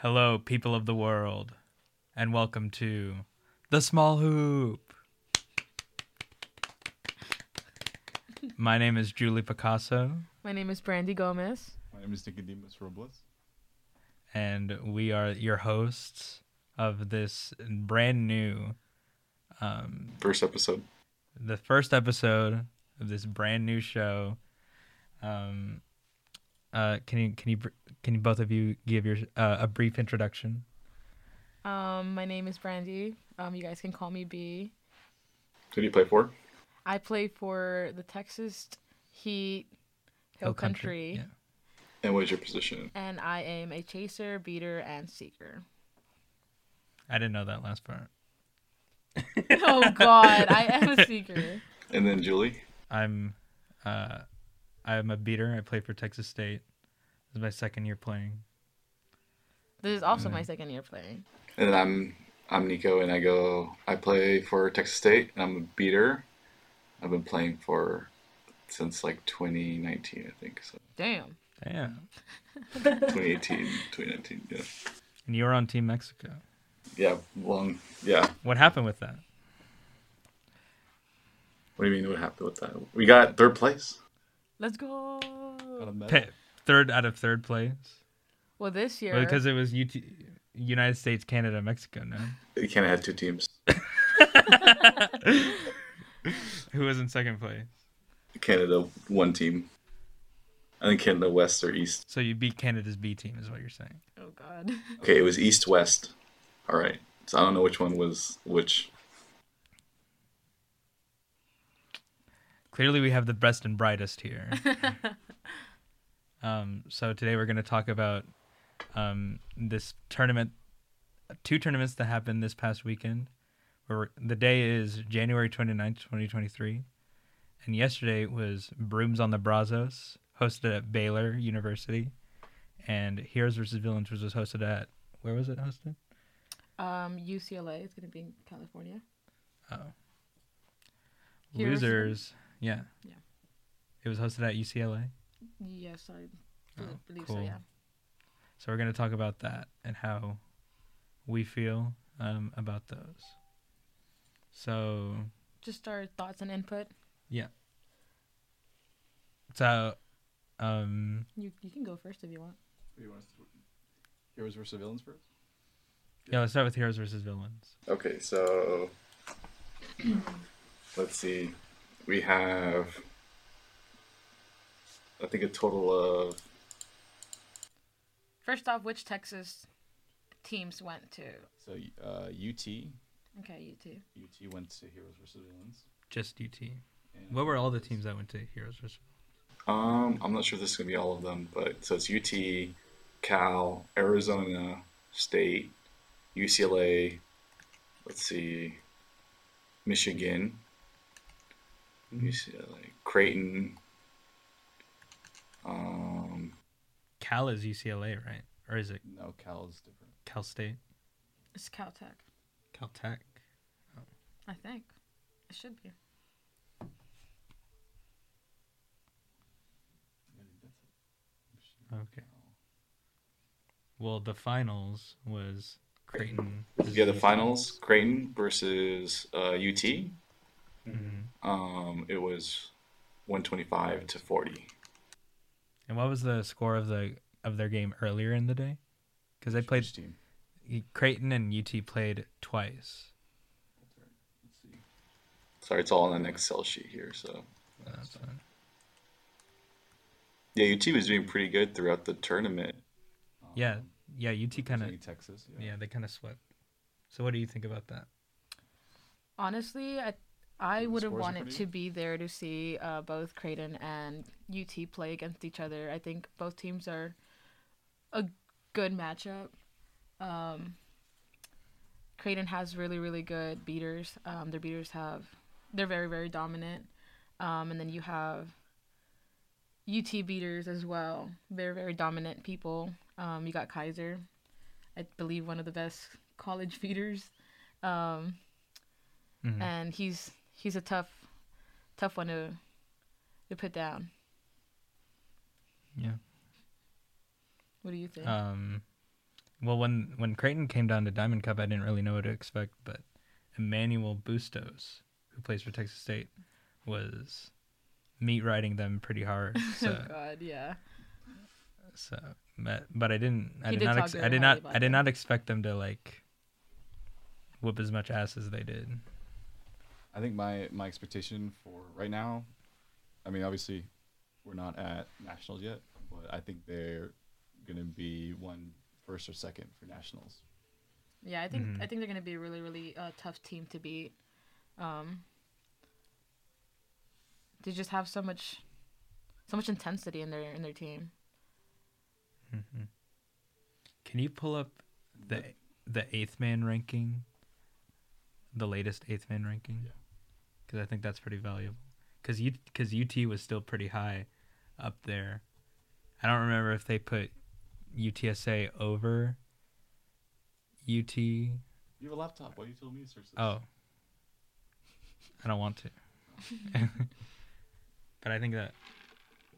Hello, people of the world, and welcome to The Small Hoop. My name is Julie Picasso, My name is Brandy Gomez. My name is Nicodemus Robles. and we are your hosts of this brand new, um, First episode. the first episode of this brand new show. Um, uh, can you can you can you both of you give your uh, a brief introduction? Um, my name is Brandy. Um, you guys can call me B. Who do you play for? I play for the Texas Heat Hill, Country, Yeah. And what is your position? and I am a chaser, beater, and seeker. I didn't know that last part. oh God, I am a seeker. And then Julie. I'm uh I'm a beater. I play for Texas State. This is my second year playing. This is also my second year playing. And then I'm I'm Nico and I go I play for Texas State and I'm a beater. I've been playing for since like 2019 I think. So Damn. Damn. 2018, 2019, yeah. And you were on Team Mexico. Yeah, long yeah. What happened with that? What do you mean what happened with that? We got third place. Let's go. Pa- third out of third place. Well, this year. Well, because it was UT- United States, Canada, Mexico. No, You can't have two teams. who was in second place? Canada one team. I think Canada West or East. So you beat Canada's B team, is what you're saying. oh God. Okay, it was East West. All right. So I don't know which one was which. Clearly, we have the best and brightest here. um, so today we're going to talk about um, this tournament, two tournaments that happened this past weekend. Where the day is January 29th, 2023. And yesterday was Brooms on the Brazos, hosted at Baylor University. And Heroes versus Villains was hosted at, where was it hosted? Um, UCLA. It's gonna be in California. Oh. Heroes- Losers. Yeah. Yeah. It was hosted at UCLA. Yes, I Oh, believe cool. so. Yeah. So we're going to talk about that and how we feel um, about those. So, Just our thoughts and input. Yeah. So um, You you can go first if you want. You want Heroes versus Villains first? yeah, let's start with heroes versus villains. Okay, so let's see. We have, I think, a total of First off, which Texas teams went to? So uh, UT, Okay, UT. UT went to Heroes versus Villains. Just UT. And What were all the teams that went to heroes versus? Um, I'm not sure if this is gonna be all of them, but so it's UT, Cal, Arizona State, UCLA. Let's see, Michigan, UCLA, Creighton. Um, Cal is UCLA, right? Or is it No, Cal is different. Cal State? It's Caltech, Caltech? I think. It should be. Okay. Well, the finals was Creighton. yeah, the finals, Creighton versus uh, UT. Mhm. Um, it was 125 to 40. And what was the score of the of their game earlier in the day? Because they played team. Creighton and UT played twice. Sorry, it's all on an Excel sheet here. So That's yeah, UT was doing pretty good throughout the tournament. Yeah, yeah. UT kind of Texas. Yeah. yeah, they kind of swept. So what do you think about that? Honestly, I I would have wanted pretty- to be there to see uh, both Creighton and UT play against each other. I think both teams are a good matchup. Um, Creighton has really really good beaters. Um, their beaters have they're very very dominant. Um, and then you have UT beaters as well. Very very dominant people. Um, you got Kaiser, I believe one of the best college beaters. Um, Mhm. and he's he's a tough tough one to to put down. Yeah. What do you think? Um, Well, when when Creighton came down to Diamond Cup, I didn't really know what to expect, but Emmanuel Bustos, who plays for Texas State, was meat riding them pretty hard. So, oh God, yeah. so but, but I didn't. I did did not. Ex- very I did not. I did not expect them to like whoop as much ass as they did. I think my my expectation for right now, I mean, obviously, we're not at nationals yet, but I think they're gonna be one first or second for nationals. Yeah, I think Mhm. I think they're gonna be a really really uh, tough team to beat. Um, they just have so much, so much intensity in their in their team. hmm Can you pull up the the eighth man ranking? The latest eighth man ranking. Yeah. Because I think that's pretty valuable. Because U because UT was still pretty high up there. I don't remember if they put UTSA over UT. You have a laptop. Why are you told me to search this? Oh. I don't want to. but I think that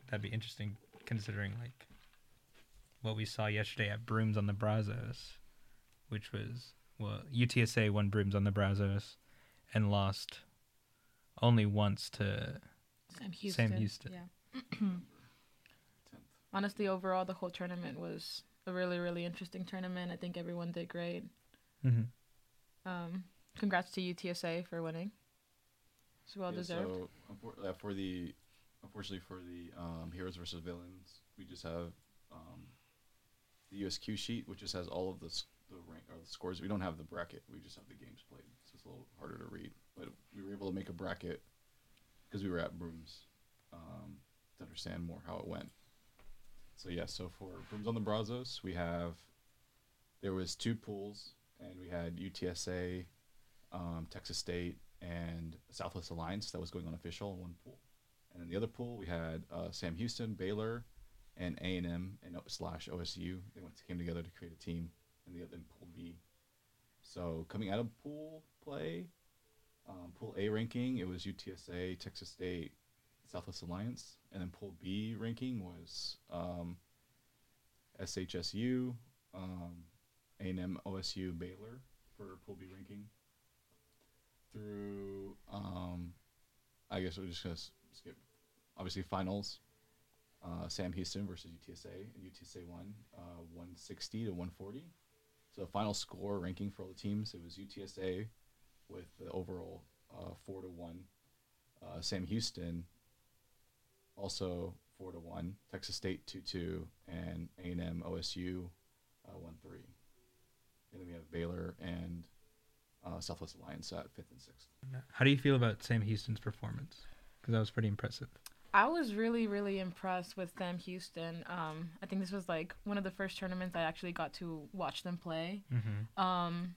that'd be interesting considering like what we saw yesterday at Brooms on the Brazos, which was well UTSA won Brooms on the Brazos and lost only once to Sam Houston. Sam Houston. Yeah. Honestly, overall, the whole tournament was a really really interesting tournament. I think everyone did great. mm-hmm. Um, congrats to UTSA for winning. It's well Yeah, deserved. So unfor- uh, for the unfortunately for the um, heroes versus villains, we just have um, the USQ sheet, which just has all of the s- the rank or the scores. We don't have the bracket. We just have the games played, so it's a little harder to read. But we were able to make a bracket because we were at Brooms um, to understand more how it went. So yeah, so for Brooms on the Brazos, we have there was two pools, and we had UTSA, um, Texas State, and Southwest Alliance that was going unofficial in one pool. And in the other pool, we had uh, Sam Houston, Baylor, and A and M and slash OSU. They went came together to create a team in the in Pool B. So coming out of pool play, um, Pool A ranking it was UTSA, Texas State, Southwest Alliance, and then Pool B ranking was um, SHSU, um, A&M, OSU, Baylor for Pool B ranking through um I guess we're just gonna skip obviously finals. Uh, Sam Houston versus UTSA and UTSA won uh, 160 to 140. So final score ranking for all the teams it was UTSA with the overall uh, four to one. Uh, Sam Houston also four to one. Texas State two two and A and M OSU uh, one three. And then we have Baylor and uh, Southwest Alliance at fifth and sixth. How do you feel about Sam Houston's performance? Because that was pretty impressive. I was really, really impressed with Sam Houston. Um, I think this was like one of the first tournaments I actually got to watch them play. Mm-hmm. Um,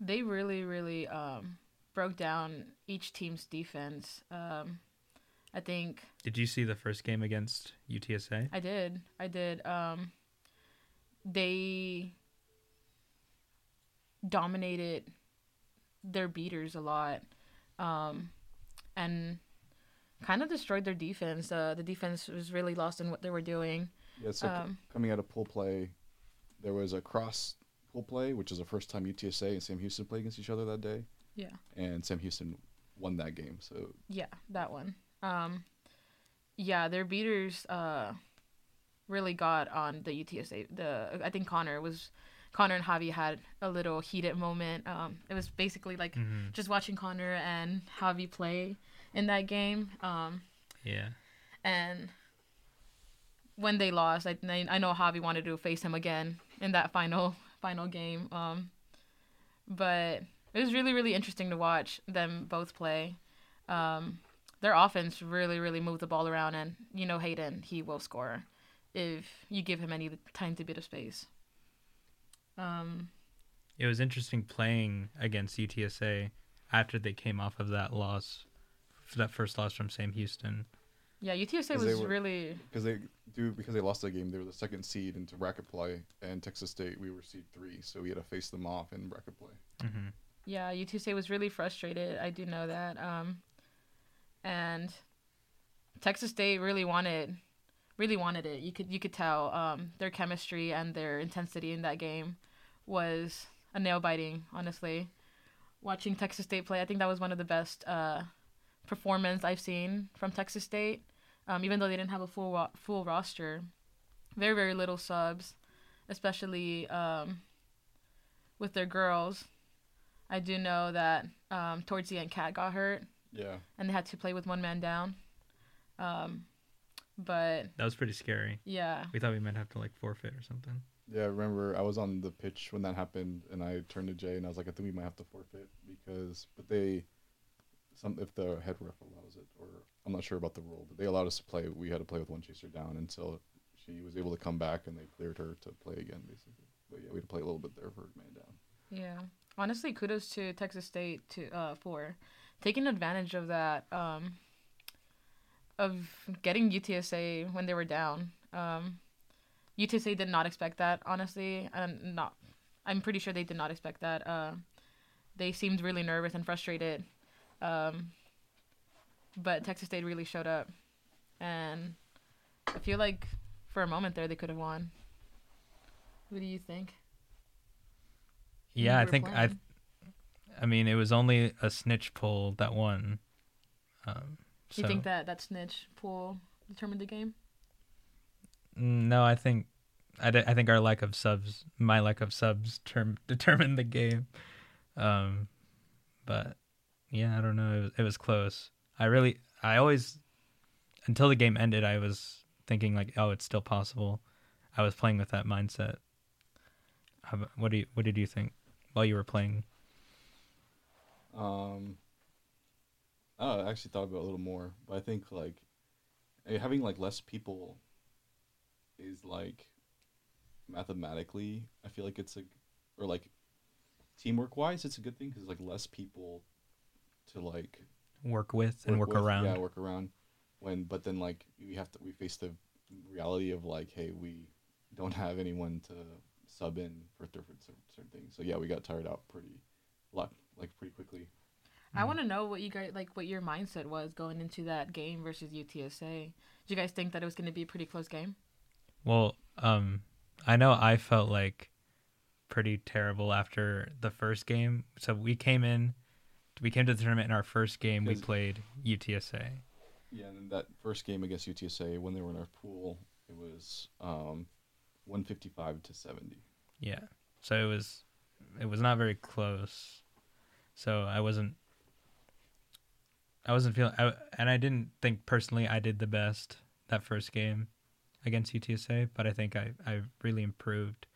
they really, really um, broke down each team's defense. Um, I think Did you see the first game against UTSA? I did. I did. Um, they dominated their beaters a lot, um, and kind of destroyed their defense. Uh, the defense was really lost in what they were doing. Yeah, so c- Um, coming out of pool play, there was a cross pool play, which is the first time UTSA and Sam Houston played against each other that day, Yeah. and Sam Houston won that game. So Yeah, that one. Um, yeah, their beaters uh, really got on the UTSA. The I think Connor was Connor and Javi had a little heated moment. Um, it was basically like Mm-hmm. just watching Connor and Javi play in that game. Um, Yeah. and when they lost, I I know Javi wanted to face him again in that final final game. Um, but it was really really interesting to watch them both play. Um, their offense really really moved the ball around, and you know Hayden he will score if you give him any to bit of space. Um, It was interesting playing against UTSA after they came off of that loss, that first loss from Sam Houston. Yeah, UTSA 'Cause they was were- really because they do because they lost that game, they were the second seed into bracket play, and Texas State we were seed three, so we had to face them off in bracket play. Mm-hmm. Yeah, UTSA was really frustrated. I do know that. Um, and Texas State really wanted really wanted it. You could you could tell um, their chemistry and their intensity in that game was a nail biting. Honestly, watching Texas State play, I think that was one of the best uh, performance I've seen from Texas State. Um, even though they didn't have a full ro- full roster, very very little subs, especially um, with their girls. I do know that um, towards the end, Cat got hurt, Yeah. and they had to play with one man down. Um, but That was pretty scary. yeah, We thought we might have to like forfeit or something. Yeah, I remember I was on the pitch when that happened, and I turned to Jay and I was like, I think we might have to forfeit because, but they, some if the head ref allows it, or I'm not sure about the rule, but they allowed us to play. We had to play with one chaser down until she was able to come back, and they cleared her to play again, basically. But yeah, we had to play a little bit there for man down. yeah. Honestly, kudos to Texas State to uh, for taking advantage of that um, of getting UTSA when they were down. Um, UTSA did not expect that, honestly, and not. I'm pretty sure they did not expect that. Uh, they seemed really nervous and frustrated, um, but Texas State really showed up, and I feel like for a moment there they could have won. What do you think? Yeah, I think I. playing? I mean, it was only a snitch pull that won. Um, Do you think that that snitch pull determined the game? No, I think I, d- I think our lack of subs, my lack of subs, term determined the game. Um, but yeah, I don't know. It was, it was close. I really, I always, until the game ended, I was thinking like, oh, it's still possible. I was playing with that mindset. How, what do you, what did you think while you were playing? Um, I, actually thought about a little more, but I think like eh, having like less people is like mathematically, I feel like it's a or like teamwork wise, it's a good thing because like less people to like Work with and work, with, around. Yeah, work around. When but then like we have to we face the reality of like, hey, we don't have anyone to sub in for different cer- certain things. So yeah, we got tired out pretty lot like pretty quickly. I want to know what you guys like, what your mindset was going into that game versus UTSA. Did you guys think that it was going to be a pretty close game? Well, um, I know I felt like pretty terrible after the first game. So we came in, we came to the tournament in our first game. We played UTSA. Yeah, and that first game against UTSA, when they were in our pool, it was um, 155 to 70. Yeah. So it was, it was not very close. So I wasn't, I wasn't feeling, I, and I didn't think personally I did the best that first game against UTSA, but I think I, I really improved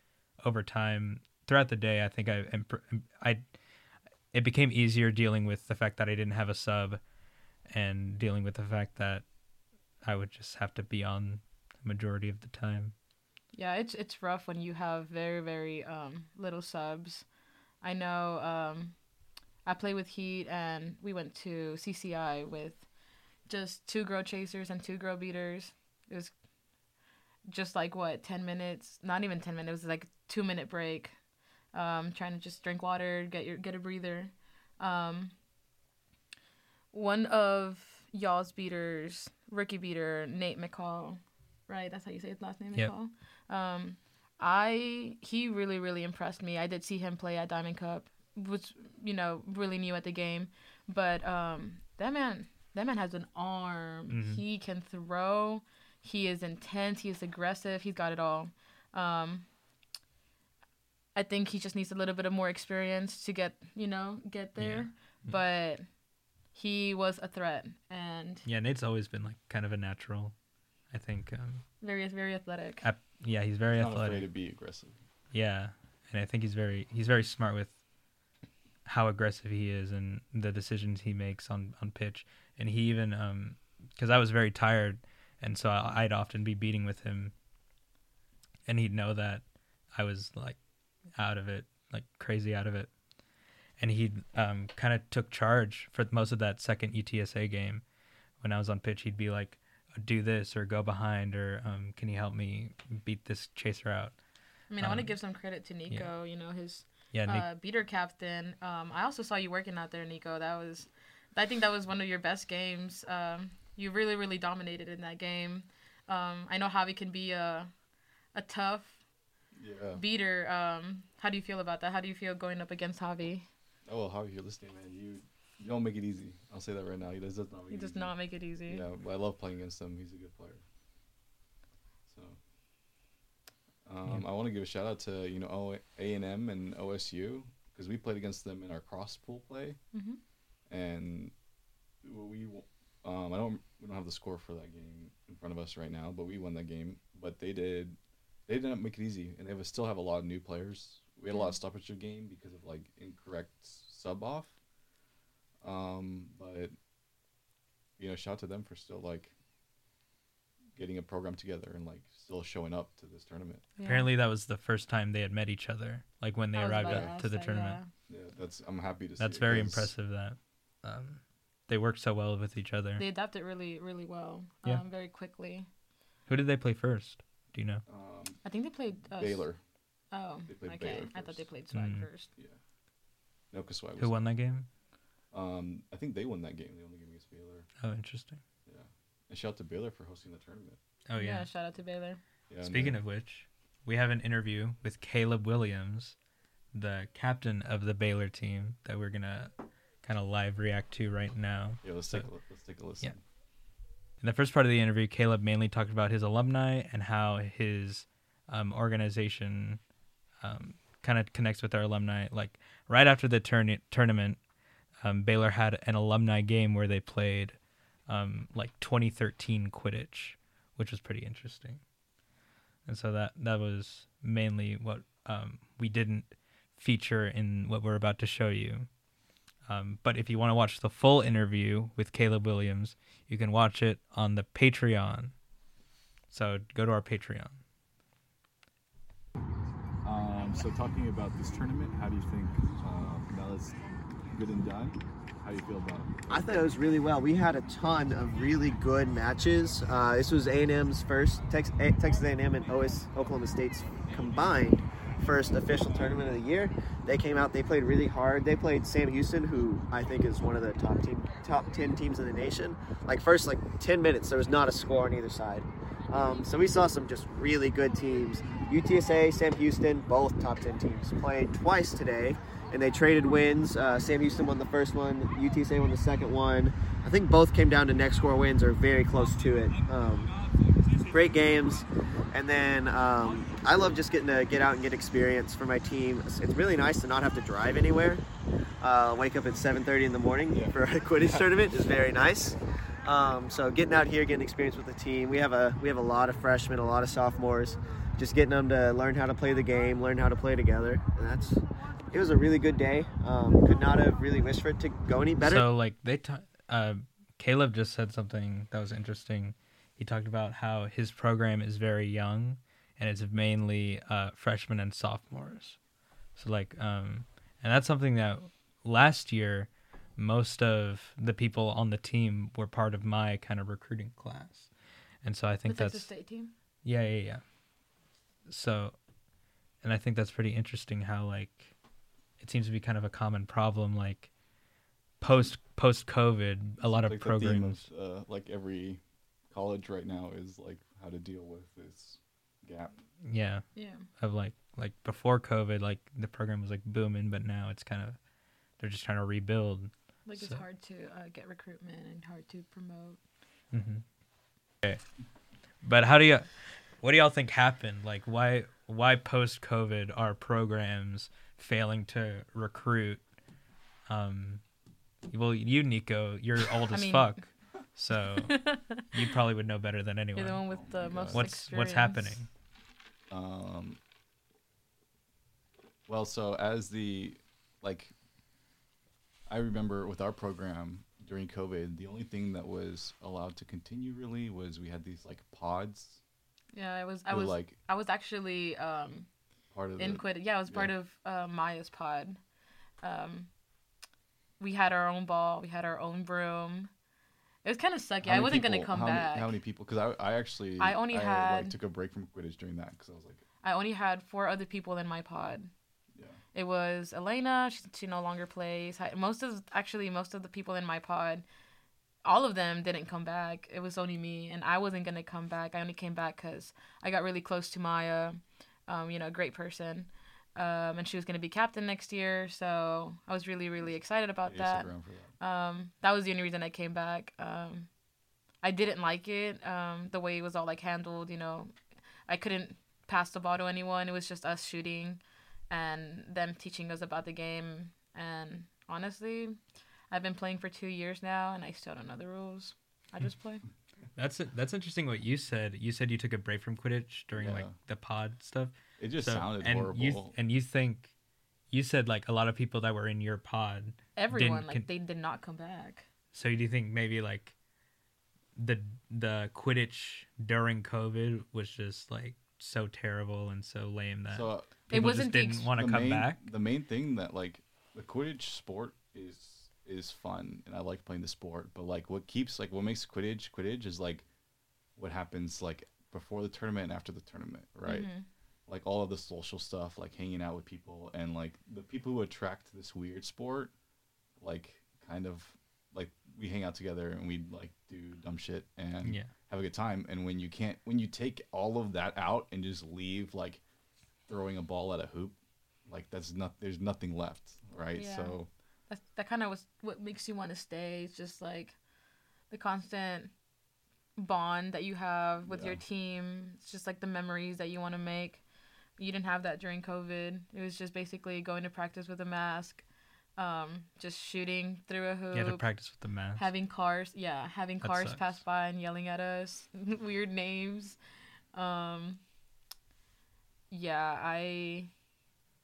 over time throughout the day. I think I, I, it became easier dealing with the fact that I didn't have a sub and dealing with the fact that I would just have to be on the majority of the time. Yeah, it's it's rough when you have very very um, little subs. I know um, I play with Heat and we went to CCI with just two grow chasers and two grow beaters. It was just like what ten minutes, not even ten minutes. It was like two minute break. Um, trying to just drink water, get your get a breather. Um, one of y'all's beaters, rookie beater Nate McCall, right? That's how you say his last name, Yep. McCall. Um, I he really really impressed me. I did see him play at Diamond Cup. Was you know really new at the game, but um, that man that man has an arm. Mhm. He can throw. He is intense. He is aggressive. He's got it all. Um, I think he just needs a little bit of more experience to get you know get Yeah. there. But he was a threat and Yeah, Nate's always been like kind of a natural. I think. Um, very very athletic. ap- yeah, he's very Not afraid athletic. to be aggressive. Yeah, and I think he's very he's very smart with how aggressive he is and the decisions he makes on on pitch. And he even um because I was very tired, and so I- I'd often be beating with him, and he'd know that I was like out of it, like crazy out of it, and he um kind of took charge for most of that second UTSA game. When I was on pitch, he'd be like, "Do this or go behind or um, can you help me beat this chaser out?" I mean, I want to um, give some credit to Nico. You know his Yeah, Nick, uh, beater captain. Um, I also saw you working out there, Nico. That was, I think that was one of your best games. Um, you really, really dominated in that game. Um, I know Javi can be a a tough Yeah. beater. Um, how do you feel about that? How do you feel going up against Javi? Oh well, Javi, you're listening, man. You you don't make it easy. I'll say that right now. He does, does not make He it does easy. not make it easy. Yeah, but I love playing against him. He's a good player. So, um, I want to give a shout out to you know A and M and OSU because we played against them in our cross pool play, Mhm. and we um, I don't we don't have the score for that game in front of us right now, but we won that game. But they did they didn't make it easy, and they have, still have a lot of new players. We had a lot of stoppage of game because of like incorrect sub off. Um, but you know, shout out to them for still like getting a program together and like still showing up to this tournament. Yeah. Apparently, that was the first time they had met each other, like when they arrived at, to the that, tournament. Yeah, that's I'm happy to see. That's it impressive that um, they worked so well with each other. They adapted really, really well. Yeah. Um, very quickly. Who did they play first? Do you know? Um, I think they played uh, Baylor, Oh, They played okay. Baylor I thought they played Swag Mm. first. yeah. No, because Swag was. Who won that game? Um, I think they won that game. They won the game against Baylor. Oh, interesting. Yeah, and shout out to Baylor for hosting the tournament. Oh yeah. yeah Shout out to Baylor. Yeah, Speaking they- of which, we have an interview with Caleb Williams, the captain of the Baylor team, that we're gonna kind of live react to right now. yeah, let's so- take a, li- let's take a listen. In the first part of the interview, Caleb mainly talked about his alumni and how his um, organization um, kind of connects with our alumni. Like right after the tournament, um, Baylor had an alumni game where they played um, like 2013 Quidditch, which was pretty interesting. And so that that was mainly what um, we didn't feature in what we're about to show you. Um, but if you want to watch the full interview with Caleb Williams, you can watch it on the Patreon. So go to our Patreon. Um, so talking about this tournament, how do you think uh, now that's good and done? How do you feel about it? I thought it was really well. We had a ton of really good matches. Uh, this was A&M's first Texas A&M and OS Oklahoma State's combined first official tournament of the year. They came out. They played really hard. They played Sam Houston, who I think is one of the top team, top ten teams in the nation. Like first like ten minutes, there was not a score on either side. Um, so we saw some just really good teams. UTSA, Sam Houston, both top 10 teams played twice today, and they traded wins. Uh, Sam Houston won the first one, UTSA won the second one. I think both came down to next score wins or very close to it. Um, great games, and then um, I love just getting to get out and get experience for my team. It's, it's really nice to not have to drive anywhere. Uh, wake up at 7:30 in the morning Yeah. for a Quidditch tournament is very nice. Um, so getting out here, getting experience with the team. We have a we have a lot of freshmen, a lot of sophomores. Just getting them to learn how to play the game, learn how to play together, and that's. It was a really good day. Um, could not have really wished for it to go any better. So like they, ta- uh, Caleb just said something that was interesting. He talked about how his program is very young, and it's mainly uh, freshmen and sophomores. So like, um, and that's something that last year, most of the people on the team were part of my kind of recruiting class, and so I think the that's Texas State team. yeah, yeah, yeah. So, and I think that's pretty interesting how like it seems to be kind of a common problem like post post COVID, a lot of like the theme programs. of, uh, like every college right now is like how to deal with this gap. Yeah, Yeah. of like like before COVID, like the program was like booming, but now it's kind of they're just trying to rebuild. Like it's hard to uh, get recruitment and hard to promote. Mm-hmm. Okay, but how do you? What do y'all think happened? Like, why why post COVID are programs failing to recruit? Um, well, you Nico, you're old I as mean- fuck, so you probably would know better than anyone. You're the anyone. one with the my most God. What's what's happening? Um, well, so as the like, I remember with our program during COVID, the only thing that was allowed to continue really was we had these like pods. Yeah, I was I was like I was actually um part of in the, Quid. Yeah, I was yeah. part of uh, Maya's pod. Um, we had our own ball. We had our own broom. It was kind of sucky. I wasn't gonna come how back. Many, how many people? Because I, I actually I only like, had- took a break from Quidditch during that because I was like, I only had four other people in my pod. yeah, It was Elena. She, she no longer plays. Most of actually most of the people in my pod all of them didn't come back. It was only me, and I wasn't gonna come back. I only came back because I got really close to Maya, um, you know, a great person, um, and she was gonna be captain next year. So I was really, really excited about Yeah, that. for that. Um, that was the only reason I came back. Um, I didn't like it. Um, the way it was all like handled. You know, I couldn't pass the ball to anyone. It was just us shooting, and them teaching us about the game. And honestly, I've been playing for two years now, and I still don't know the rules. I just play. That's that's interesting. What you said. You said you took a break from Quidditch during like the pod stuff. It just So- sounded and horrible. You and you think, you said like a lot of people that were in your pod. Everyone Didn't like con- they did not come back. So do you think maybe like the the Quidditch during COVID was just like so terrible and so lame that so uh, It people wasn't just didn't ex- want to come main, back? The main thing that like the Quidditch sport is is fun, and I like playing the sport. But like, what keeps like what makes Quidditch Quidditch is like what happens like before the tournament and after the tournament, right? Mhm. Like all of the social stuff, like hanging out with people, and like the people who attract this weird sport, like kind of like we hang out together and we like do dumb shit and Yeah. have a good time. And when you can't, when you take all of that out and just leave like throwing a ball at a hoop, like that's not there's nothing left, right? Yeah. So That that kind of was what makes you want to stay. It's just like the constant bond that you have with your team. It's just like the memories that you want to make. You didn't have that during COVID. It was just basically going to practice with a mask, um, just shooting through a hoop. You had to practice with the mask. having cars yeah having That cars sucks. pass by and yelling at us weird names um yeah i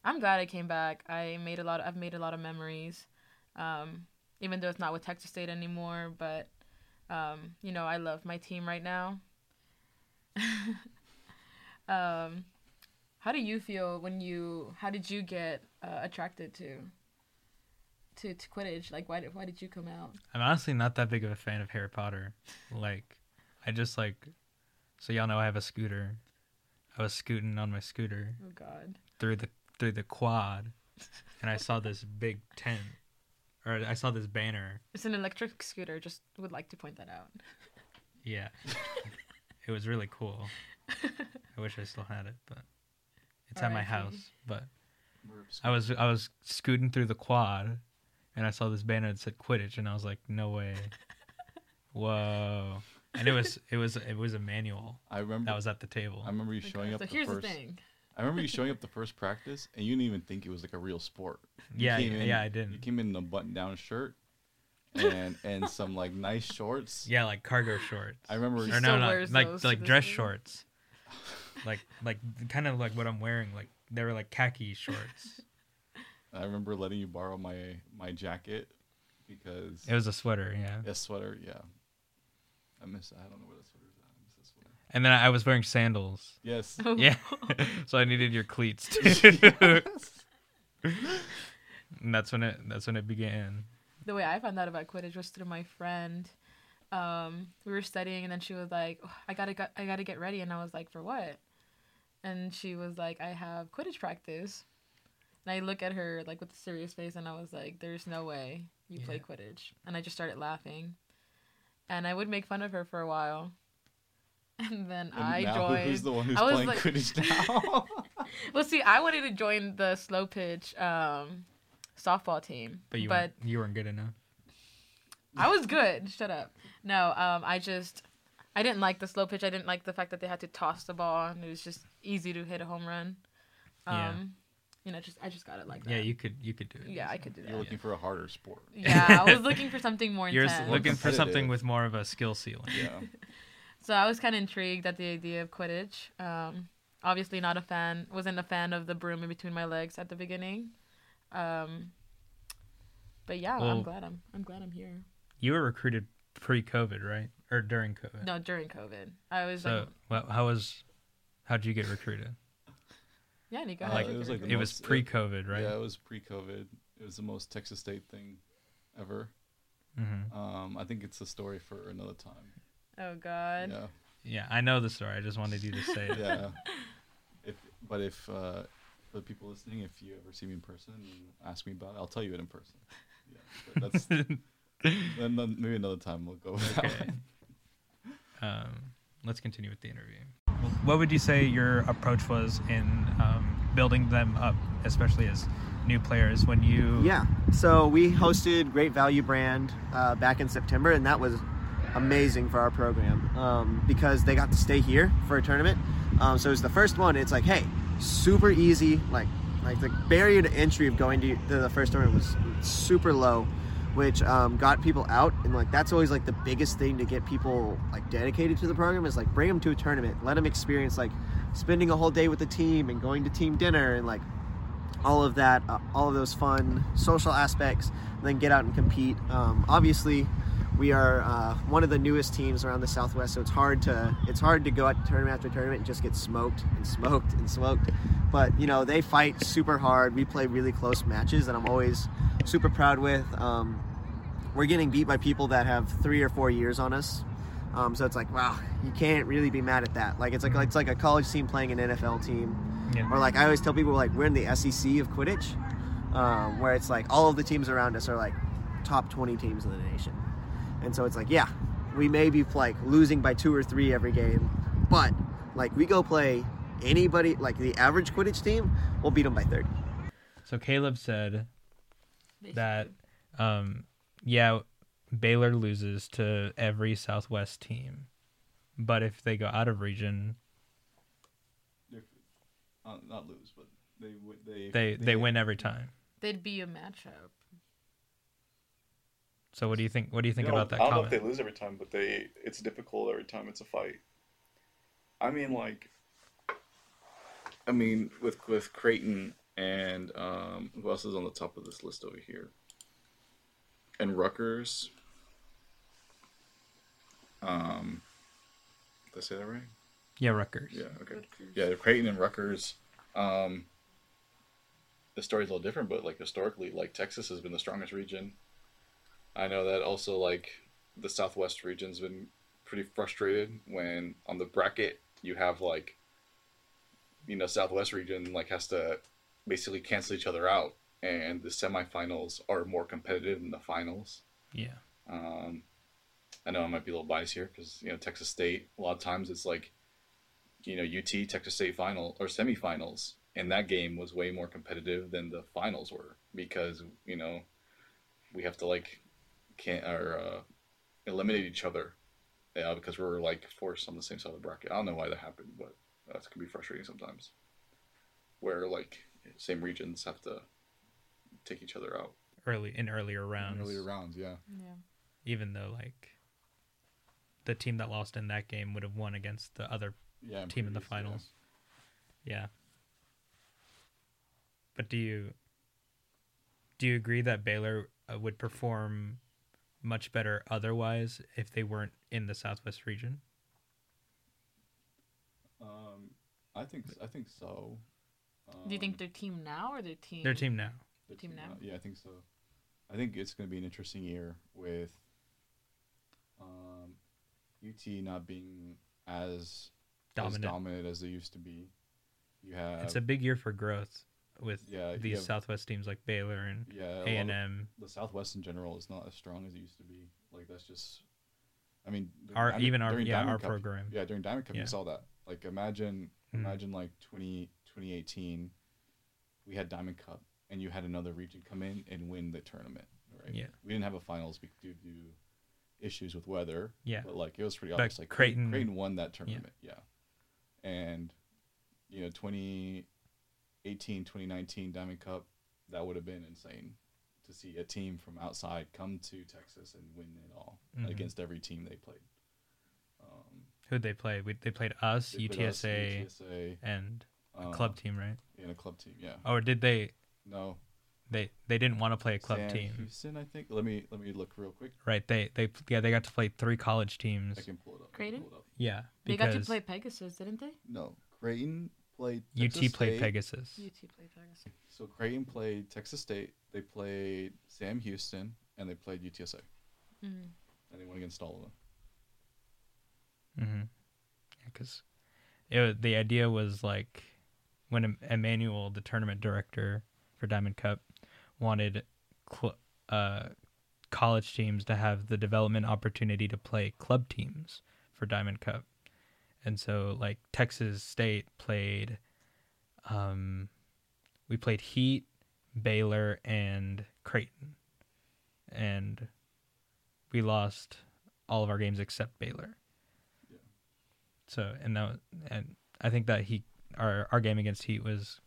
i'm glad i came back i made a lot Of, i've made a lot of memories um even though it's not with texas state anymore but um you know i love my team right now um how do you feel when you how did you get uh, attracted to to, to quidditch like why did, why did you come out I'm honestly not that big of a fan of Harry Potter. Like, I just like, so y'all know I have a scooter. I was scooting on my scooter oh god through the through the quad, and I saw this big tent, or I saw this banner. It's an electric scooter. Just would like to point that out. Yeah, it was really cool. I wish I still had it, but it's at my R.I.P. house. But I was I was scooting through the quad, and I saw this banner that said Quidditch, and I was like, no way, whoa! And it was it was it was Emmanuel I remember that was at the table. I remember you showing up so the here's first. the thing. I remember you showing up the first practice, and you didn't even think it was like a real sport. You Yeah, came yeah, in- yeah, I didn't. You came in a button-down shirt and and some like nice shorts. Yeah, like cargo shorts. I remember. He or still no, no, wears like those to like dress day. shorts. Like like kind of like what I'm wearing. Like they were like khaki shorts. I remember letting you borrow my my jacket because It was a sweater, yeah. a sweater. Yeah, I miss. I don't know where the sweater's at. I miss the sweater. And then I was wearing sandals. Yes. Oh. Yeah, so I needed your cleats too. and that's when it that's when it began. The way I found out about Quidditch was through my friend. Um, we were studying, and then she was like, "Oh, "I gotta, go- I gotta get ready," and I was like, "For what?" And she was like, "I have Quidditch practice." And I look at her like with a serious face, and I was like, "There's no way you play Quidditch." And I just started laughing, and I would make fun of her for a while. And then And I now joined. who's the one who's I was playing like- Quidditch now? Well, see, I wanted to join the slow pitch um, softball team, But you but weren't, you weren't good enough. I was good. Shut up. No, um, I just I didn't like the slow pitch. I didn't like the fact that they had to toss the ball and it was just easy to hit a home run. Um, Yeah. you know, just I just got it like that. Yeah, you could you could do it. Yeah, I could do that. You're that. looking for a harder sport. Yeah, I was looking for something more intense. You're intense. looking for something with more of a skill ceiling. Yeah. So I was kind of intrigued at the idea of Quidditch. Um, obviously, not a fan. Wasn't a fan of the broom in between my legs at the beginning. Um, but yeah, Well- I'm glad I'm I'm glad I'm here. You were recruited pre-COVID, right? Or during COVID? No, during COVID, I was So, like, well, how was how did you get recruited? yeah, Nico. Uh, how'd Like, it was like the It was pre-COVID, right? Yeah, it was pre-COVID. It was the most Texas State thing ever. hmm Um, I think it's a story for another time. Oh God. Yeah. Yeah, I know the story. I just wanted you to say it. Yeah. if but if uh, for the people listening, if you ever see me in person and ask me about it, I'll tell you it in person. Yeah. But that's then, then maybe another time we'll go. With that Okay. um, let's continue with the interview. What would you say your approach was in um, building them up, especially as new players? When you Yeah. So we hosted Great Value Brand uh, back in September, and that was amazing for our program um, because they got to stay here for a tournament. Um, so it was the first one. It's like, hey, super easy. Like, like the barrier to entry of going to, to the first tournament was super low, which um, got people out. And like that's always like the biggest thing to get people like dedicated to the program is like bring them to a tournament, let them experience like spending a whole day with the team and going to team dinner and like all of that, uh, all of those fun social aspects, and then get out and compete. Um, obviously, we are uh, one of the newest teams around the Southwest, so it's hard to it's hard to go out tournament after tournament and just get smoked and smoked and smoked. But you know they fight super hard. We play really close matches and I'm always super proud with. Um, we're getting beat by people that have three or four years on us. Um, so it's like, wow, you can't really be mad at that. Like it's like it's like a college team playing an NFL team. Yeah. Or like I always tell people, like we're in the SEC of Quidditch, um, where it's like all of the teams around us are like top 20 teams in the nation, and so it's like yeah, we may be like losing by two or three every game, but like we go play anybody like the average Quidditch team, we'll beat them by 30. So Caleb said that, um, yeah, Baylor loses to every Southwest team, but if they go out of region, uh, not lose, but they wi- they they they win every time. They'd be a matchup. So what do you think? What do you think You know, about that I don't know if they lose every time, but they it's difficult every time it's a fight. I mean, like, I mean, with with Creighton and um, who else is on the top of this list over here? And Rutgers. Um, did I say that right? yeah, Rutgers. Yeah. Okay. Yeah, Creighton and Rutgers. Um, the story's a little different, but like historically, like Texas has been the strongest region. I know that also like the Southwest region's been pretty frustrated when on the bracket you have like you know Southwest region like has to basically cancel each other out, and the semifinals are more competitive than the finals. Yeah. Um, I know I might be a little biased here because you know Texas State. A lot of times it's like, you know, UT Texas State final or semifinals, and that game was way more competitive than the finals were because you know we have to like can't or uh, eliminate each other. Yeah, because we're like forced on the same side of the bracket. I don't know why that happened, but that can be frustrating sometimes. Where like same regions have to take each other out. Early in earlier rounds. earlier rounds. Yeah, Yeah. even though like the team that lost in that game would have won against the other yeah. in team in the previous, yeah. finals. Yeah. But do you do you agree that Baylor uh, would perform much better otherwise if they weren't in the Southwest region? Um, I think I think so. Do you think Um, their team now or their team? Their team now. their team now? Yeah, I think so. I think it's going to be an interesting year with um, UT not being as Dominant. as dominant as they used to be. You have It's a big year for growth with Yeah, these have- Southwest teams like Baylor and yeah a lot A of- and M. the Southwest in general is not as strong as it used to be. Like that's just, I mean, Our Diamond- even our yeah Diamond our Cup- program. Yeah, during Diamond Cup, Yeah. you saw that. Like, imagine, Mhm. imagine like 20, 2018, we had Diamond Cup, and you had another region come in and win the tournament. Right? Yeah. We didn't have a finals due to issues with weather. Yeah. But like, it was pretty But obvious. Like, Creighton- Creighton won that tournament. Yeah. And, you know, 2018, 2019 Diamond Cup, that would have been insane to see a team from outside come to Texas and win it all Mhm. against every team they played. Um, Who'd they play? We, they played us, they played us, UTSA, UTSA, and a um, club team, right? and a club team. Yeah. Or did they? No. They they didn't want to play a club Sam team, Houston, I think. Let me let me look real quick. right? They they yeah they got to play three college teams. I can pull it up. Creighton? pull it up. Yeah, They got to play Pegasus, didn't they? No, Creighton played. UT Texas played State. Pegasus. UT played Pegasus. So Creighton played Texas State. They played Sam Houston, and they played UTSA, Mm. and they won against all of them. Mm-hmm. Because the idea was like when Em- Emmanuel, the tournament director for Diamond Cup, wanted cl- uh, college teams to have the development opportunity to play club teams for Diamond Cup. And so like Texas State played um we played Heat, Baylor and Creighton. And we lost all of our games except Baylor. Yeah. So and that was- and I think that he our our game against Heat was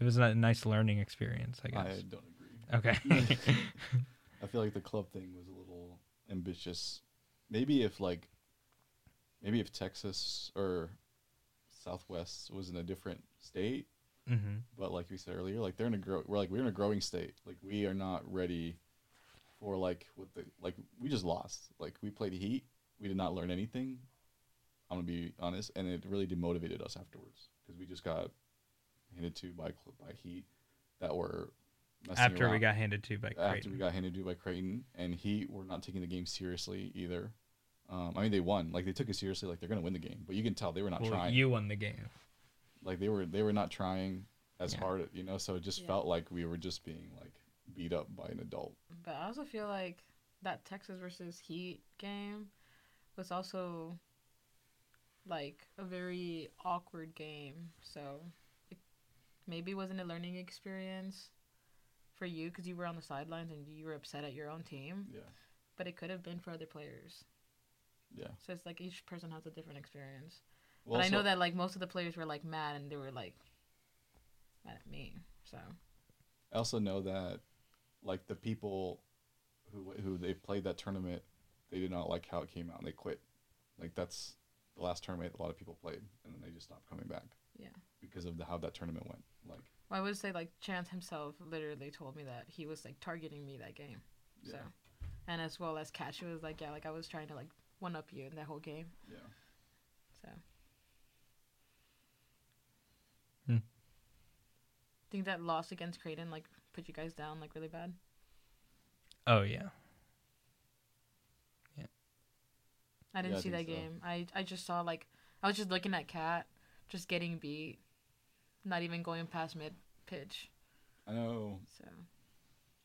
it was a nice learning experience, I guess. I don't agree. Okay. I feel like the club thing was a little ambitious. Maybe if like, maybe if Texas or Southwest was in a different state, hmm but like we said earlier, like they're in a grow. We're like we're in a growing state. Like we are not ready for like what the like we just lost. Like we played Heat. We did not learn anything. I'm gonna be honest, and it really demotivated us afterwards because we just got handed to by by Heat that were After we got handed to by after Creighton. we got handed to by Creighton, and Heat were not taking the game seriously either. Um, I mean, they won. Like they took it seriously. Like they're gonna win the game, but you can tell they were not well, trying. you won the game. like they were they were not trying as Yeah. hard, you know. So it just Yeah. felt like we were just being like beat up by an adult. But I also feel like that Texas versus Heat game was also like a very awkward game. So it maybe wasn't a learning experience for you because you were on the sidelines and you were upset at your own team. Yeah, But it could have been for other players. Yeah. So it's like each person has a different experience. Well, but I know that like most of the players were like mad and they were like mad at me. So I also know that like the people who who they played that tournament, they did not like how it came out and they quit. Like that's the last tournament a lot of people played, and then they just stopped coming back. Yeah. Because of the, how that tournament went. Like I would say like Chance himself literally told me that he was like targeting me that game. Yeah. So and as well as Cash was like, yeah, like I was trying to like one up you in that whole game. yeah. So Hmm. think that loss against Creighton like put you guys down like really bad? Oh yeah. Yeah. I didn't Yeah, I see that so. game. I I just saw like I was just looking at Cat just getting beat, not even going past mid pitch. I know So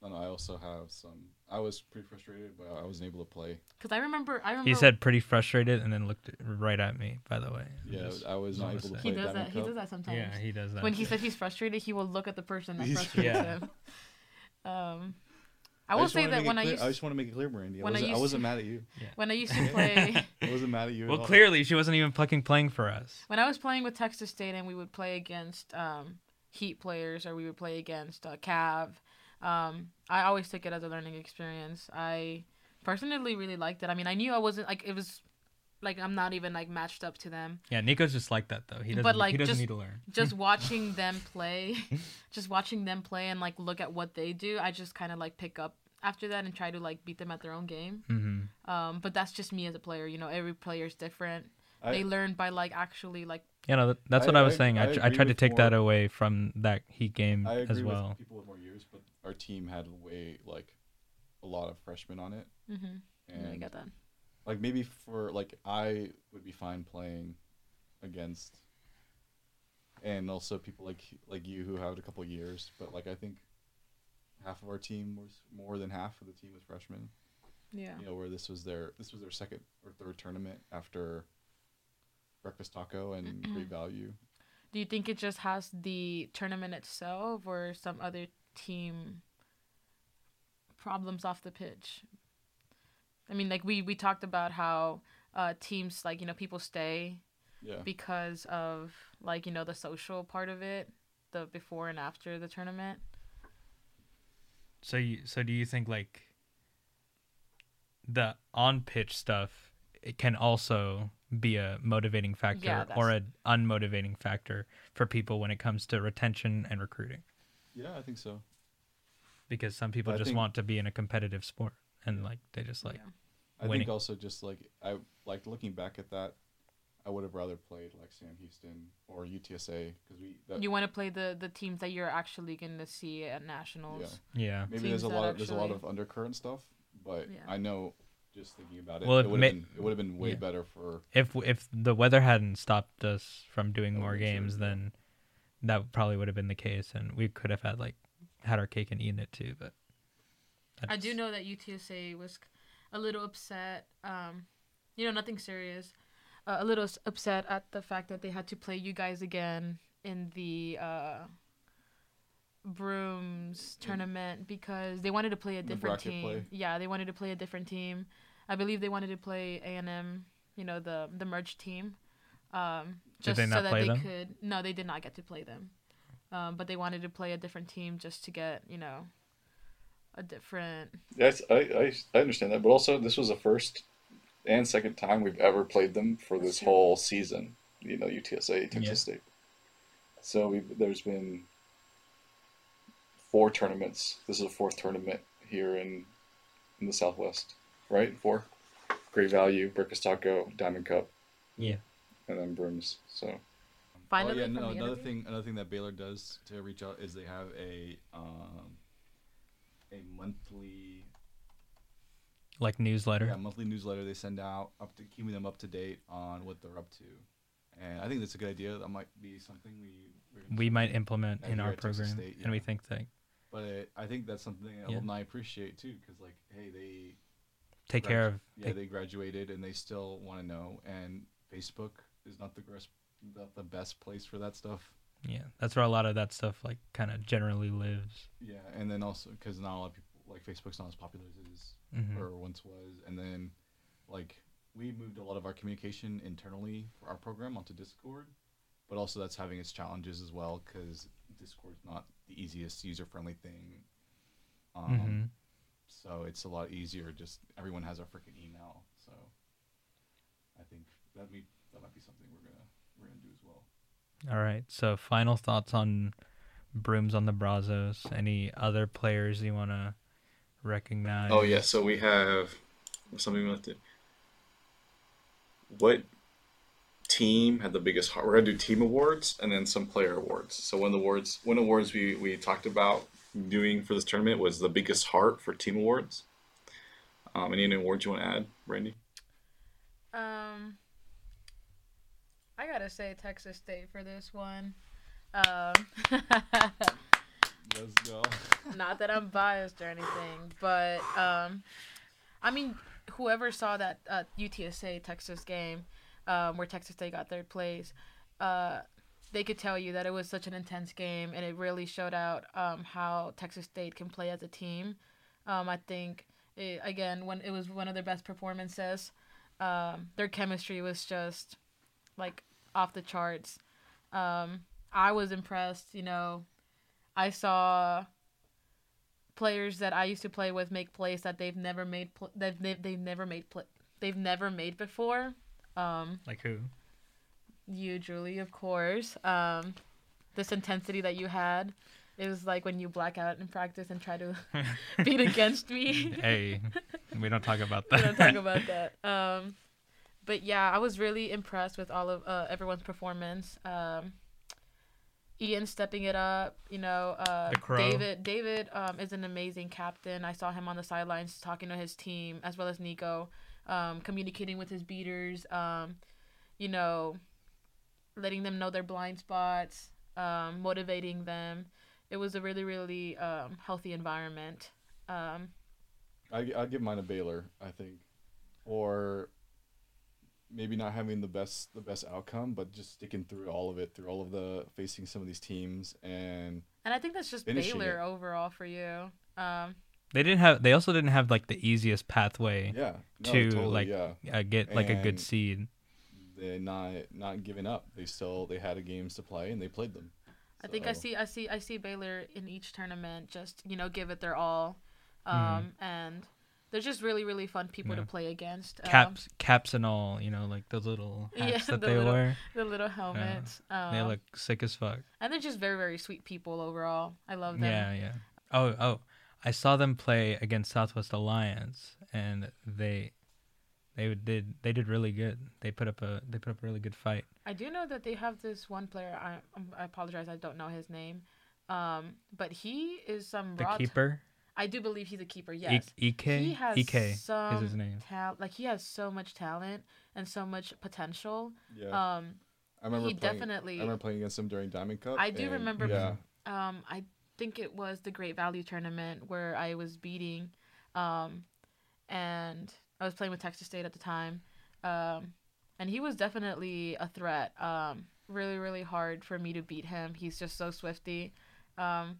And I also have some. I was pretty frustrated, but I wasn't able to play. because I remember I remember He said pretty frustrated and then looked right at me. By the way. Yeah, Just I was not able to he does Diamond that. He does that sometimes. Yeah, he does that. when he says he's frustrated, he will look at the person that He's- frustrates Yeah. him. Um, I will just say wanna that make it when I clear- used I just want to make it clear, Brandy. I when I wasn't, I used wasn't to- mad at you. when I used to play I wasn't mad at you. well, at all. clearly she wasn't even fucking playing for us. when I was playing with Texas State and we would play against um, Heat players or we would play against uh, Cav. Um, I always took it as a learning experience. I personally really liked it. I mean, I knew I wasn't like it was like I'm not even like matched up to them. Yeah, Nico's just like that though. He doesn't. But, like, he doesn't just- need to learn. Just watching them play, just watching them play and like look at what they do, I just kind of like pick up after that and try to like beat them at their own game. hmm Um, but that's just me as a player. You know, every player is different. I, they learn by like actually like Yeah, know, that- that's what I was I- saying. I, I I tried to with take that away from that Heat game I agree as well. with people with more years, but our team had way like a lot of freshmen on it, mm-hmm. and I got that. like maybe for like I would be fine playing against, and also people like like you who have a couple years, but like I think half of our team was more than half of the team was freshmen. Yeah. you know, where this was their this was their second or third tournament after Breakfast Taco and Great Value. Do you think it just has the tournament itself or some other team problems off the pitch? I mean, like we we talked about how uh, teams like you know people stay Yeah, because of like you know the social part of it, the before and after the tournament. So you so do you think like the on pitch stuff it can also be a motivating factor Yeah, or an unmotivating factor for people when it comes to retention and recruiting? yeah, I think so. Because some people I just think- want to be in a competitive sport and like they just like yeah. I Winning. think also just like I like looking back at that, I would have rather played like Sam Houston or UTSA because we that, You want to play the the teams that you're actually going to see at nationals. yeah. maybe teams there's a that lot of there's a lot of undercurrent stuff, but Yeah. I know just thinking about it, Well, it it would may- have been it would have been way yeah. better for If if the weather hadn't stopped us from doing That more would've been true, games, yeah. then that probably would have been the case, and we could have had like had our cake and eaten it too. But I do know that UTSA was a little upset. Um, you know, nothing serious. Uh, a little upset at the fact that they had to play you guys again in the uh, Brooms tournament because they wanted to play a different team. play? Yeah, they wanted to play a different team. I believe they wanted to play A and M. You know, the the merged team. Um, Did just they so not that play they them? could. No, they did not get to play them. Um, but they wanted to play a different team just to get you know a different Yes, I, I, I understand that, but also this was the first and second time we've ever played them for That's this true. whole season. You know, UTSA, Texas Yeah. State. So we there's been four tournaments. This is the fourth tournament here in in the Southwest, right? Four. Great Value, Birkenstock Diamond Cup, Yeah. and then Brooms. So Finally, oh yeah, no, another thing, another thing that Baylor does to reach out is they have a um, a monthly Like newsletter. yeah monthly newsletter they send out up to keeping them up to date on what they're up to, and I think that's a good idea. That might be something we we're we might implement in our program, State, and we think that But it, I think that's something that Yeah. alumni appreciate too, because like, hey, they take gradu- care of. yeah take- they graduated and they still want to know, and Facebook is not the gres- not the best place for that stuff. yeah, that's where a lot of that stuff like kind of generally lives. Yeah, and then also because not a lot of people like Facebook's not as popular as it is Mhm. or once was, and then like we moved a lot of our communication internally for our program onto Discord, but also that's having its challenges as well because Discord's not the easiest user friendly thing. Um, Mhm. So it's a lot easier. Just everyone has our freaking email, so I think that be that might be something we're gonna we're gonna do as well. All right. So final thoughts on brooms on the Brazos. Any other players you want to recognize? Oh yeah, so we have something we have to. What team had the biggest heart? We're gonna do team awards and then some player awards. So one of the awards, one awards we we talked about doing for this tournament was the biggest heart for team awards. Um, any awards you want to add, Randy? Um, I gotta say Texas State for this one. Um, Let's go. not that I'm biased or anything, but um, I mean, whoever saw that uh, UTSA Texas game, um, where Texas State got third place, uh, they could tell you that it was such an intense game, and it really showed out um, how Texas State can play as a team. Um, I think it, again, when it was one of their best performances, um, their chemistry was just like off the charts. Um, I was impressed. You know, I saw players that I used to play with make plays that they've never made. Pl- they've, they've they've never made. Pl- they've never made before. Um, Like who? you, Julie, of course. Um, this intensity that you had. It was like when you black out in practice and try to beat against me. hey, we don't talk about that. we don't talk about that. Um, but yeah, I was really impressed with all of uh, everyone's performance. Um, Ian stepping it up, you know. Uh. David, David um, is an amazing captain. I saw him on the sidelines talking to his team as well as Nico, um, communicating with his beaters. Um, you know, letting them know their blind spots, um, motivating them. It was a really, really um, healthy environment. Um, I I'll give mine a Baylor, I think, or maybe not having the best the best outcome, but just sticking through all of it, through all of the facing some of these teams, and And I think that's just Baylor it. overall for you. Um, They didn't have. They also didn't have like the easiest pathway yeah, no, to totally, like yeah, uh, get like a good seed. they not not giving up. They still they had a games to play and they played them. I think I see I see I see Baylor in each tournament just you know give it their all, um, Mhm. and they're just really really fun people Yeah. to play against. Um, Caps, caps and all. You know, like the little hats Yeah, that the they little- wear. the little helmets. um, They look sick as fuck. and they're just very very sweet people overall. I love them. Yeah, yeah. Oh, oh. I saw them play against Southwest Alliance, and they, they did they did really good. They put up a they put up a really good fight. I do know that they have this one player. I um, I apologize, I don't know his name, um, but he is some The raw. keeper, I do believe he's a keeper. E- Yes. Ek, he has Ek some is his name. tal- like he has so much talent and so much potential. Yeah, Um, I remember he playing, definitely. I remember playing against him during Diamond Cup. I do and, remember- Yeah, um, I think it was the Great Value tournament where I was beating Um, and I was playing with Texas State at the time. Um, and he was definitely a threat. Um, really, really hard for me to beat him. He's just so swifty. Um,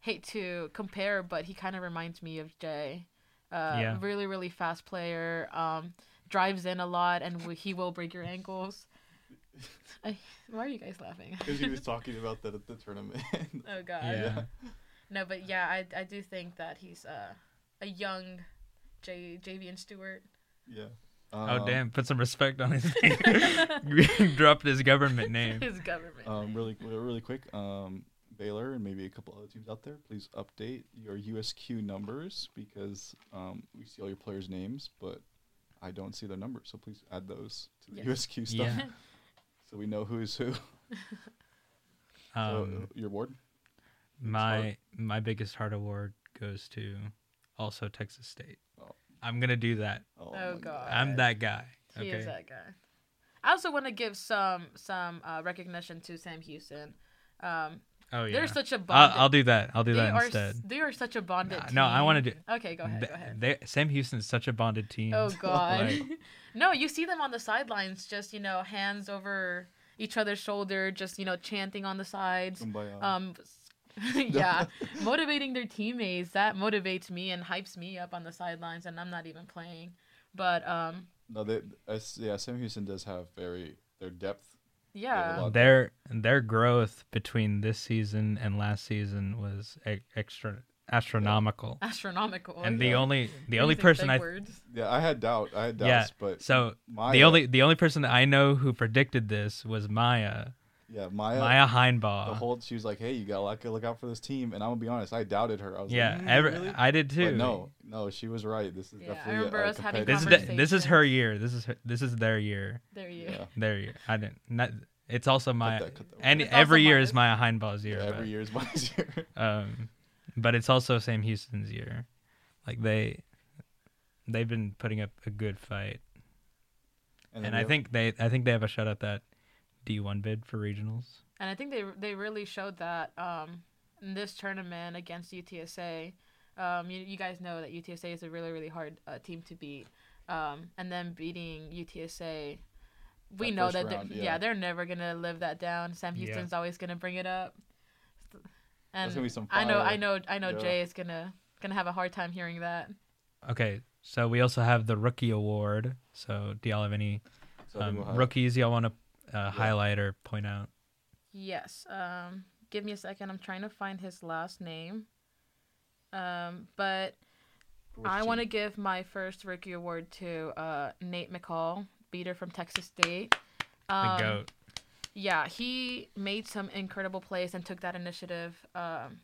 hate to compare, but he kind of reminds me of Jay. Uh, Yeah. Really, really fast player. Um, drives in a lot, and w- he will break your ankles. I, why are you guys laughing? Because he was talking about that at the tournament. oh God. Yeah. No, but yeah, I I do think that he's uh, a young J Javian Stewart. yeah. oh Um, damn! Put some respect on his name. Dropped his government name. His government. Um, really, really quick. Um, Baylor and maybe a couple other teams out there, please update your USQ numbers because um, we see all your players' names, but I don't see their numbers. So please add those to the Yes. USQ stuff Yeah. So we know who's who. so, Um, your ward? my my biggest heart award goes to also Texas State. Oh. I'm gonna do that. Oh, my God. I'm that guy. He Okay. is that guy. I also want to give some some uh, recognition to Sam Houston. Um, oh yeah. They're such a I'll, bonded. I'll do that. I'll do they that are instead. they are such a bonded. Nah, team. no, I wanna do- Okay, go ahead. Th- Go ahead. They, Sam Houston's such a bonded team. Oh God. Like, no, you see them on the sidelines, just you know, hands over each other's shoulder, just you know, chanting on the sides. Um, yeah, motivating their teammates. That motivates me and hypes me up on the sidelines, and I'm not even playing. But um, no, they, as, yeah, Sam Houston does have very their depth. Yeah, their their growth between this season and last season was e- extra astronomical. astronomical. And the only the only person I words. Yeah, I had doubt. I had doubts, yeah but so Maya, the only the only person that I know who predicted this was Maya yeah Maya, Maya the whole she was like, "Hey, you gotta look, look out for this team." And I'm gonna be honest, I doubted her. I was yeah, like, mm, every, really? I did too. But no, no, she was right. This is Yeah, I remember a, a us having This is the, this is her year. This is her, this is their year. There you. Yeah. Their year. I didn't. Not, it's also Maya. that, cut that and It's every year Maya's. is Maya Heinbaugh's Yeah, year. every but- year is my year. um, but it's also Sam Houston's year. Like they, they've been putting up a good fight, then and I have- think they, I think they have a shot at that D one bid for regionals. And I think they they really showed that um, in this tournament against UTSA. Um, you, you guys know that UTSA is a really really hard uh, team to beat, um, and then beating UTSA, we That know that round, they're, yeah. yeah. they're never gonna live that down. Sam Yeah. Houston's always gonna bring it up, and gonna be some I know I know I know Yeah. Jay is gonna gonna have a hard time hearing that. Okay, so we also have the rookie award. So do y'all have any so I think um, we'll rookies y'all want to uh, highlight or point out? Yes. Um, give me a second. I'm trying to find his last name. Um, but for I want to give my first rookie award to uh, Nate McCall, beater from Texas State. The Um, goat. Yeah, he made some incredible plays and took that initiative um,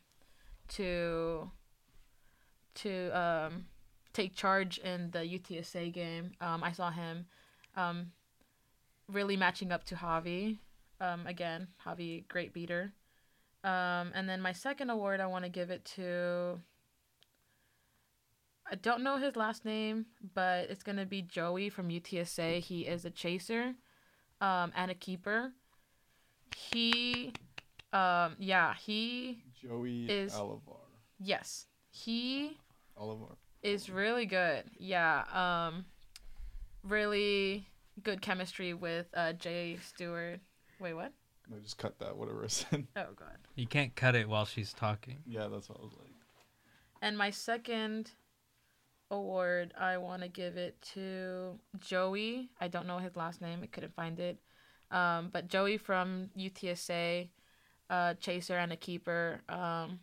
to to um, take charge in the UTSA game. Um, I saw him um, really matching up to Javi. Um, again, Javi, great beater. Um, and then my second award, I want to give it to. I don't know his last name, but it's gonna be Joey from UTSA. He is a chaser, um, and a keeper. He, um, yeah, he Joey is- Olivar. yes, he Olivar. is really good. Yeah, um, really good chemistry with uh, Jay Stewart. Wait, what? No, just cut that. Whatever I said. Oh god. You can't cut it while she's talking. yeah, that's what I was like. And my second award, I want to give it to Joey. I don't know his last name. I couldn't find it. Um, but Joey from UTSA, uh, chaser and a keeper, um,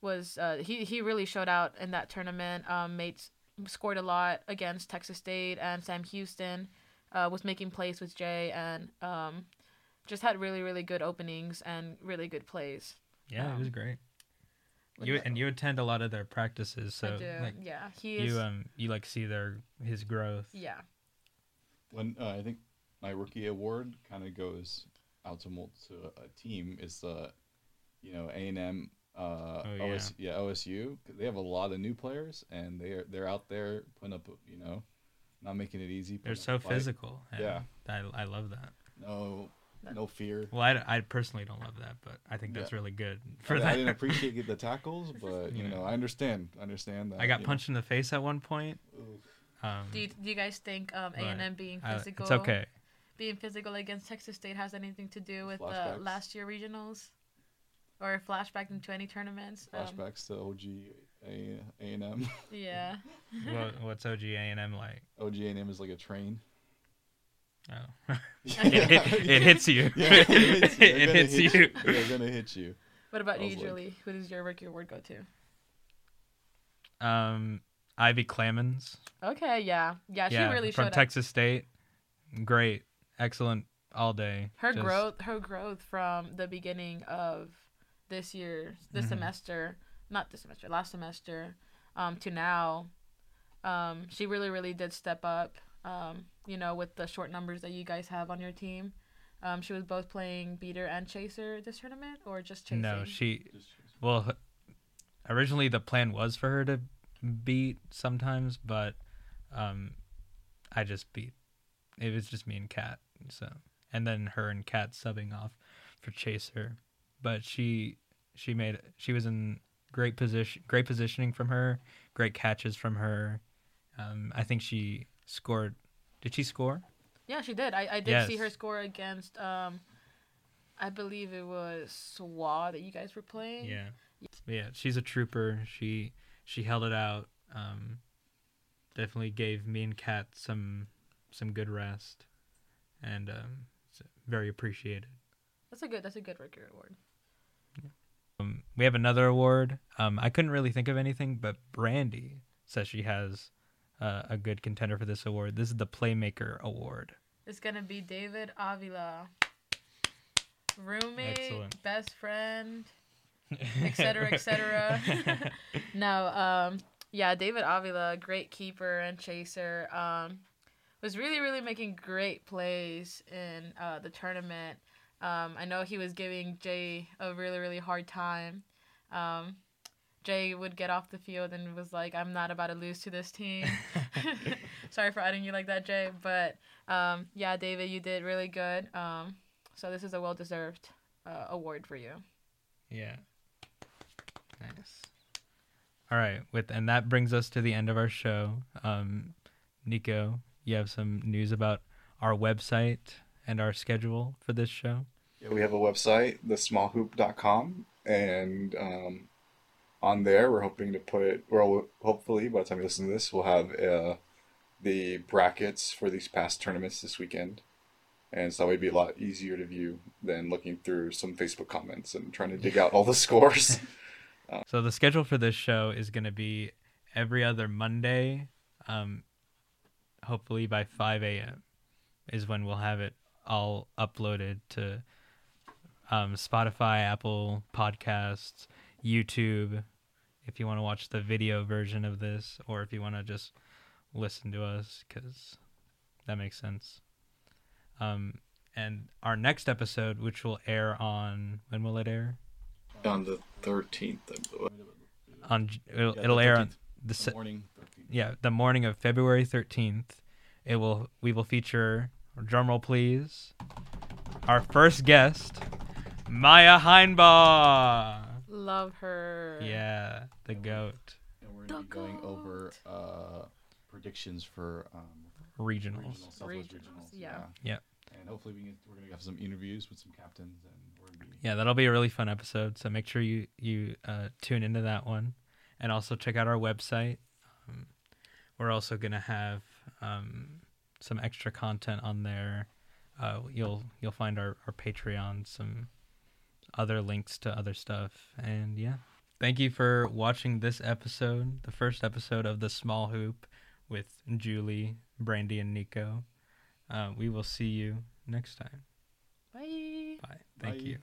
was uh, he he really showed out in that tournament. Um, made scored a lot against Texas State and Sam Houston. Uh, was making plays with Jay and um, just had really really good openings and really good plays. Yeah, it was Um, great. You and you attend a lot of their practices, so I do. like yeah, he is. you um you like see their his growth. yeah. When uh, I think my rookie award kind of goes out to mul- to a team is uh, you know A and M. Uh, Oh, yeah. OS, yeah, OSU. 'cause They have a lot of new players, and they're they're out there putting up, you know, not making it easy. They're so up fight. physical. Yeah. I I love that. No, no fear. Well, I, I personally don't love that, but I think that's Yeah. really good I, for mean, that. I didn't appreciate the tackles, but you Yeah. know, I understand. Understand that. I got you know. punched in the face at one point. Um, Do you, do you guys think um, A&M being I- physical, it's okay. being physical against Texas State has anything to do with the Flashbacks? last year regionals, or flashback into any tournaments? Um, Flashbacks to OG A and M. yeah. what, what's OG A&M like? OG A and M is like a train. Oh, it, hit, it hits you. Yeah, it hits you. it They're gonna hits hit you. They're gonna hit you. What about you, was like- Julie? Who does your rookie award go to? Um, Ivy Clemens. Okay, yeah, yeah. She yeah, really from showed up. Texas State. Great, excellent all day. her Just- growth her growth from the beginning of this year this Mhm. semester not this semester last semester um, to now um, she really really did step up um, you know with the short numbers that you guys have on your team um, she was both playing beater and chaser this tournament or just chasing No, she. Well, originally the plan was for her to beat sometimes, but um, I just beat. It was just me and Kat. So, and then her and Kat subbing off for Chaser, but she she made she was in great position, great positioning from her, great catches from her. Um, I think she scored. Did she score? yeah she did i, I did see her score against um, i believe it was swa that you guys were playing Yeah. Yeah, she's a trooper. She she held it out. Um, definitely gave me and Kat some some good rest, and um, very appreciated. that's a good that's a good rookie award we have another award. Um, I couldn't really think of anything, but Brandy says she has uh, a good contender for this award. This is the Playmaker Award. It's gonna be David Avila. Roommate, Excellent. best friend, etc., etc. no, um, yeah, David Avila, great keeper and chaser. Um, was really, really making great plays in uh, the tournament. Um, I know he was giving Jay a really, really hard time. Um, Jay would get off the field and was like, "I'm not about to lose to this team." Sorry for adding you like that, Jay, but um, yeah, David, you did really good. Um, so this is a well-deserved uh, award for you. Yeah. Nice. All right, with and that brings us to the end of our show. Um, Nico, you have some news about our website and our schedule for this show. Yeah, we have a website, thesmallhoop.com, and um, on there we're hoping to put, well, hopefully by the time you listen to this, we'll have uh, the brackets for these past tournaments this weekend. And so that would be a lot easier to view than looking through some Facebook comments and trying to dig out all the scores. So the schedule for this show is going to be every other Monday, um, hopefully by 5 a.m. is when we'll have it all uploaded to um, Spotify, Apple Podcasts, YouTube. If you want to watch the video version of this, or if you want to just listen to us, because that makes sense. Um, and our next episode, which will air on when will it air? on the 13th, On it'll, Yeah, it'll the air on the the morning. 13th. yeah the morning of February thirteenth. It will we will feature drumroll please our first guest Maya Heinbaugh. Love her. Yeah, the goat And we're gonna be going over uh, predictions for um, regionals. regional, Southwest Regionals, regionals. yeah. Yeah. And hopefully we can, we're gonna have some interviews with some captains, and we're gonna be Yeah, that'll be a really fun episode. So make sure you you uh, tune into that one, and also check out our website. Um, we're also gonna have um, some extra content on there. Uh, you'll you'll find our our Patreon, some other links to other stuff, and yeah. Thank you for watching this episode, the first episode of the Small Hoop with Julie, Brandy, and Nico. Uh, we will see you next time. Bye. Bye. Thank Bye. you.